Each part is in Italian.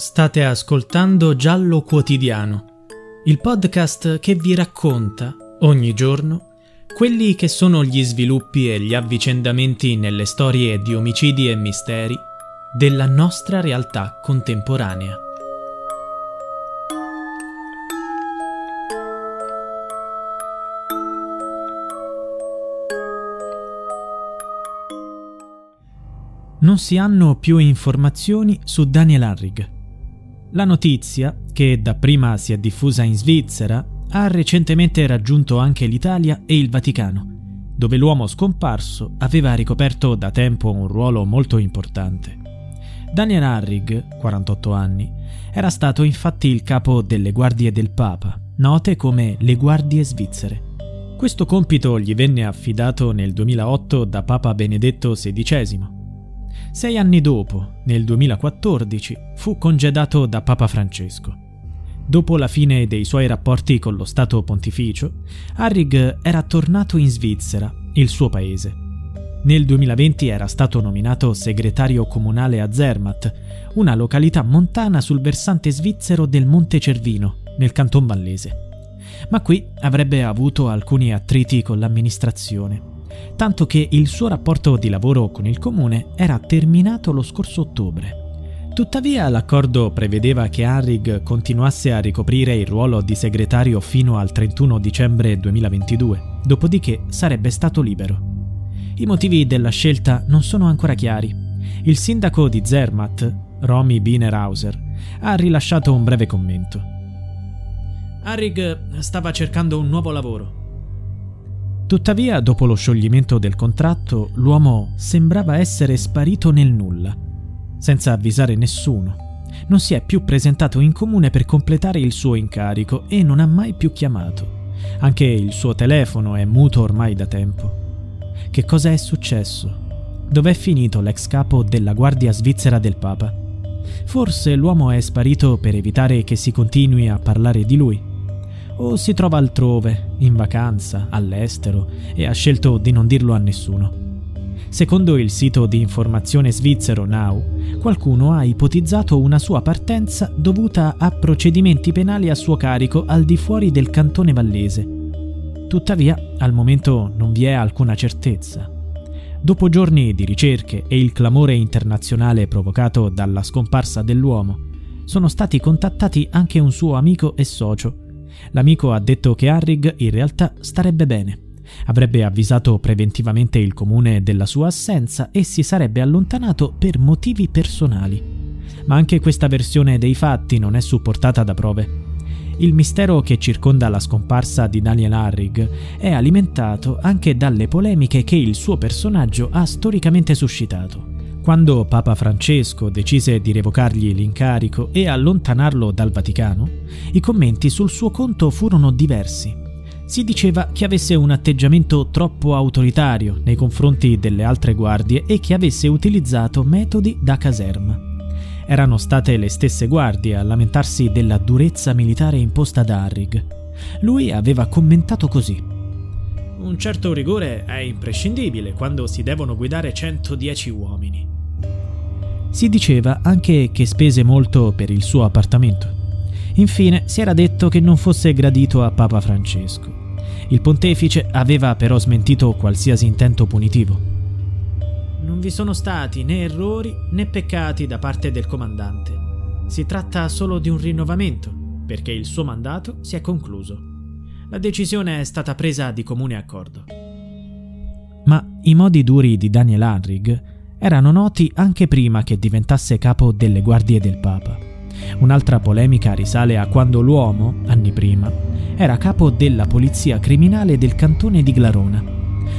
State ascoltando Giallo Quotidiano, il podcast che vi racconta ogni giorno quelli che sono gli sviluppi e gli avvicendamenti nelle storie di omicidi e misteri della nostra realtà contemporanea. Non si hanno più informazioni su Daniel Harrig la notizia, che dapprima si è diffusa in Svizzera, ha recentemente raggiunto anche l'Italia e il Vaticano, dove l'uomo scomparso aveva ricoperto da tempo un ruolo molto importante. Daniel Harrig, 48 anni, era stato infatti il capo delle guardie del Papa, note come le guardie svizzere. Questo compito gli venne affidato nel 2008 da Papa Benedetto XVI sei anni dopo, nel 2014, fu congedato da Papa Francesco. Dopo la fine dei suoi rapporti con lo Stato Pontificio, Harrig era tornato in Svizzera, il suo paese. Nel 2020 era stato nominato segretario comunale a Zermatt, una località montana sul versante svizzero del Monte Cervino, nel canton vallese. Ma qui avrebbe avuto alcuni attriti con l'amministrazione tanto che il suo rapporto di lavoro con il comune era terminato lo scorso ottobre. Tuttavia l'accordo prevedeva che Harrig continuasse a ricoprire il ruolo di segretario fino al 31 dicembre 2022, dopodiché sarebbe stato libero. I motivi della scelta non sono ancora chiari. Il sindaco di Zermatt, Romy Binerhauser, ha rilasciato un breve commento. Harrig stava cercando un nuovo lavoro Tuttavia, dopo lo scioglimento del contratto, l'uomo sembrava essere sparito nel nulla, senza avvisare nessuno. Non si è più presentato in comune per completare il suo incarico e non ha mai più chiamato. Anche il suo telefono è muto ormai da tempo. Che cosa è successo? Dov'è finito l'ex capo della Guardia Svizzera del Papa? Forse l'uomo è sparito per evitare che si continui a parlare di lui o si trova altrove, in vacanza, all'estero, e ha scelto di non dirlo a nessuno. Secondo il sito di informazione svizzero Now, qualcuno ha ipotizzato una sua partenza dovuta a procedimenti penali a suo carico al di fuori del cantone vallese. Tuttavia, al momento non vi è alcuna certezza. Dopo giorni di ricerche e il clamore internazionale provocato dalla scomparsa dell'uomo, sono stati contattati anche un suo amico e socio, L'amico ha detto che Harrig in realtà starebbe bene. Avrebbe avvisato preventivamente il comune della sua assenza e si sarebbe allontanato per motivi personali. Ma anche questa versione dei fatti non è supportata da prove. Il mistero che circonda la scomparsa di Daniel Harrig è alimentato anche dalle polemiche che il suo personaggio ha storicamente suscitato. Quando Papa Francesco decise di revocargli l'incarico e allontanarlo dal Vaticano, i commenti sul suo conto furono diversi. Si diceva che avesse un atteggiamento troppo autoritario nei confronti delle altre guardie e che avesse utilizzato metodi da caserma. Erano state le stesse guardie a lamentarsi della durezza militare imposta da Harrig. Lui aveva commentato così. Un certo rigore è imprescindibile quando si devono guidare 110 uomini. Si diceva anche che spese molto per il suo appartamento. Infine si era detto che non fosse gradito a Papa Francesco. Il pontefice aveva però smentito qualsiasi intento punitivo. Non vi sono stati né errori né peccati da parte del comandante. Si tratta solo di un rinnovamento, perché il suo mandato si è concluso. La decisione è stata presa di comune accordo. Ma i modi duri di Daniel Harrig erano noti anche prima che diventasse capo delle guardie del Papa. Un'altra polemica risale a quando l'uomo, anni prima, era capo della polizia criminale del cantone di Glarona.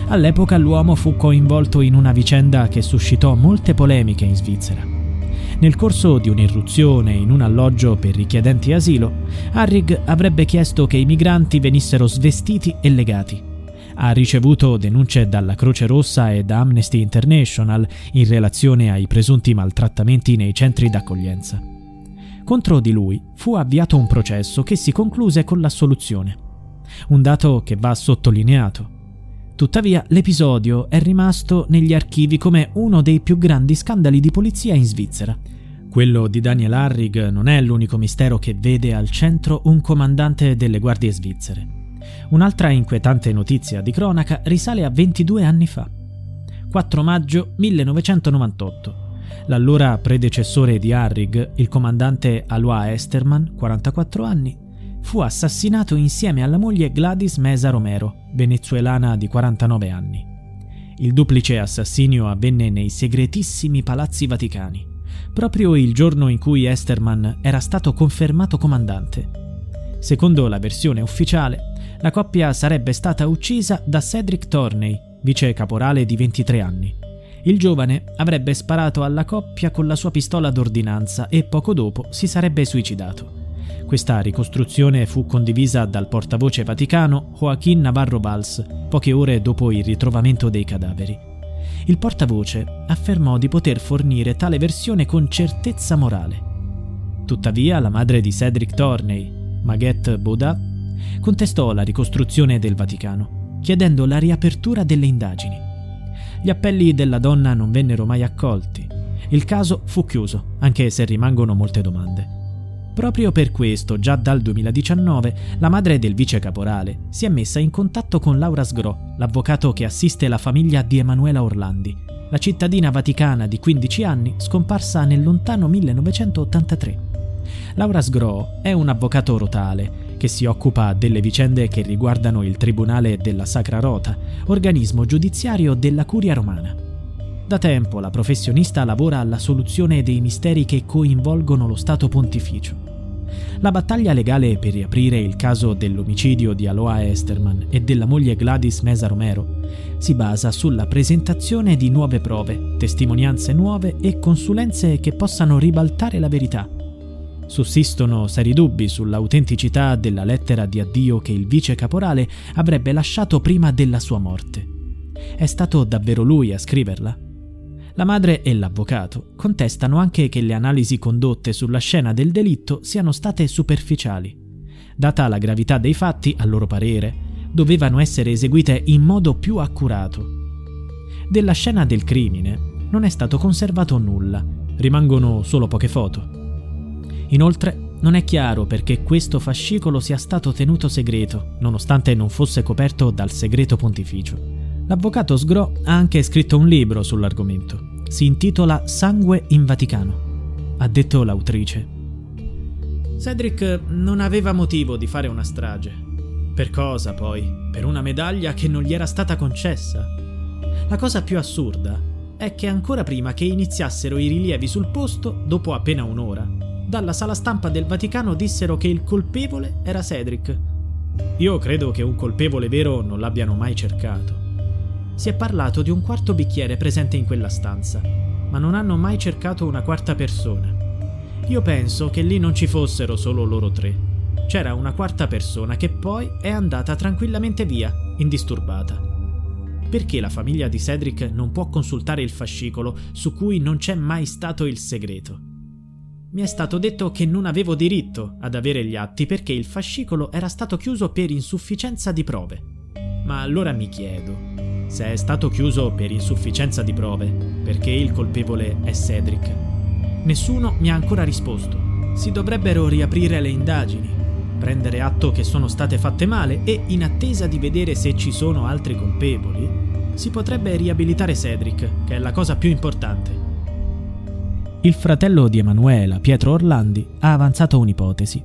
All'epoca l'uomo fu coinvolto in una vicenda che suscitò molte polemiche in Svizzera. Nel corso di un'irruzione in un alloggio per richiedenti asilo, Harrig avrebbe chiesto che i migranti venissero svestiti e legati. Ha ricevuto denunce dalla Croce Rossa e da Amnesty International in relazione ai presunti maltrattamenti nei centri d'accoglienza. Contro di lui fu avviato un processo che si concluse con l'assoluzione. Un dato che va sottolineato. Tuttavia, l'episodio è rimasto negli archivi come uno dei più grandi scandali di polizia in Svizzera. Quello di Daniel Harrig non è l'unico mistero che vede al centro un comandante delle guardie svizzere. Un'altra inquietante notizia di cronaca risale a 22 anni fa. 4 maggio 1998. L'allora predecessore di Harrig, il comandante Alois Esterman, 44 anni, fu assassinato insieme alla moglie Gladys Mesa Romero, venezuelana di 49 anni. Il duplice assassinio avvenne nei segretissimi palazzi vaticani, proprio il giorno in cui Esterman era stato confermato comandante. Secondo la versione ufficiale, la coppia sarebbe stata uccisa da Cedric Torney, vice caporale di 23 anni. Il giovane avrebbe sparato alla coppia con la sua pistola d'ordinanza e poco dopo si sarebbe suicidato. Questa ricostruzione fu condivisa dal portavoce vaticano Joaquín Navarro Valls poche ore dopo il ritrovamento dei cadaveri. Il portavoce affermò di poter fornire tale versione con certezza morale. Tuttavia, la madre di Cedric Torney, Maguette Baudat, contestò la ricostruzione del Vaticano, chiedendo la riapertura delle indagini. Gli appelli della donna non vennero mai accolti. Il caso fu chiuso, anche se rimangono molte domande. Proprio per questo, già dal 2019, la madre del vice caporale si è messa in contatto con Laura Sgro, l'avvocato che assiste la famiglia di Emanuela Orlandi, la cittadina vaticana di 15 anni scomparsa nel lontano 1983. Laura Sgro è un avvocato rotale che si occupa delle vicende che riguardano il Tribunale della Sacra Rota, organismo giudiziario della Curia Romana. Da tempo la professionista lavora alla soluzione dei misteri che coinvolgono lo Stato pontificio. La battaglia legale per riaprire il caso dell'omicidio di Aloa Esterman e della moglie Gladys Mesa Romero si basa sulla presentazione di nuove prove, testimonianze nuove e consulenze che possano ribaltare la verità. Sussistono seri dubbi sull'autenticità della lettera di addio che il vice caporale avrebbe lasciato prima della sua morte. È stato davvero lui a scriverla? La madre e l'avvocato contestano anche che le analisi condotte sulla scena del delitto siano state superficiali. Data la gravità dei fatti, a loro parere, dovevano essere eseguite in modo più accurato. Della scena del crimine non è stato conservato nulla, rimangono solo poche foto. Inoltre, non è chiaro perché questo fascicolo sia stato tenuto segreto, nonostante non fosse coperto dal segreto pontificio. L'avvocato Sgro ha anche scritto un libro sull'argomento. Si intitola Sangue in Vaticano. Ha detto l'autrice. Cedric non aveva motivo di fare una strage. Per cosa poi? Per una medaglia che non gli era stata concessa. La cosa più assurda è che ancora prima che iniziassero i rilievi sul posto, dopo appena un'ora, dalla sala stampa del Vaticano dissero che il colpevole era Cedric. Io credo che un colpevole vero non l'abbiano mai cercato. Si è parlato di un quarto bicchiere presente in quella stanza, ma non hanno mai cercato una quarta persona. Io penso che lì non ci fossero solo loro tre. C'era una quarta persona che poi è andata tranquillamente via, indisturbata. Perché la famiglia di Cedric non può consultare il fascicolo su cui non c'è mai stato il segreto? Mi è stato detto che non avevo diritto ad avere gli atti perché il fascicolo era stato chiuso per insufficienza di prove. Ma allora mi chiedo, se è stato chiuso per insufficienza di prove, perché il colpevole è Cedric. Nessuno mi ha ancora risposto. Si dovrebbero riaprire le indagini, prendere atto che sono state fatte male e, in attesa di vedere se ci sono altri colpevoli, si potrebbe riabilitare Cedric, che è la cosa più importante. Il fratello di Emanuela, Pietro Orlandi, ha avanzato un'ipotesi.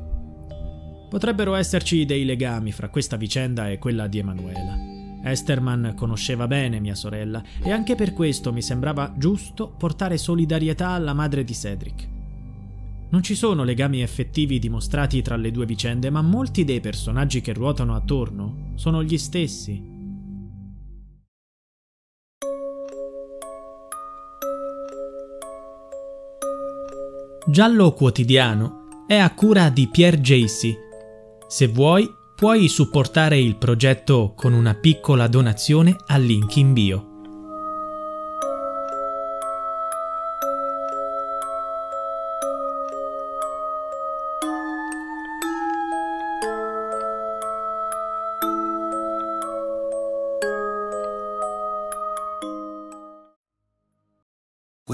Potrebbero esserci dei legami fra questa vicenda e quella di Emanuela. Esterman conosceva bene mia sorella e anche per questo mi sembrava giusto portare solidarietà alla madre di Cedric. Non ci sono legami effettivi dimostrati tra le due vicende, ma molti dei personaggi che ruotano attorno sono gli stessi Giallo Quotidiano è a cura di Pierre Jacy. Se vuoi, puoi supportare il progetto con una piccola donazione al link in bio.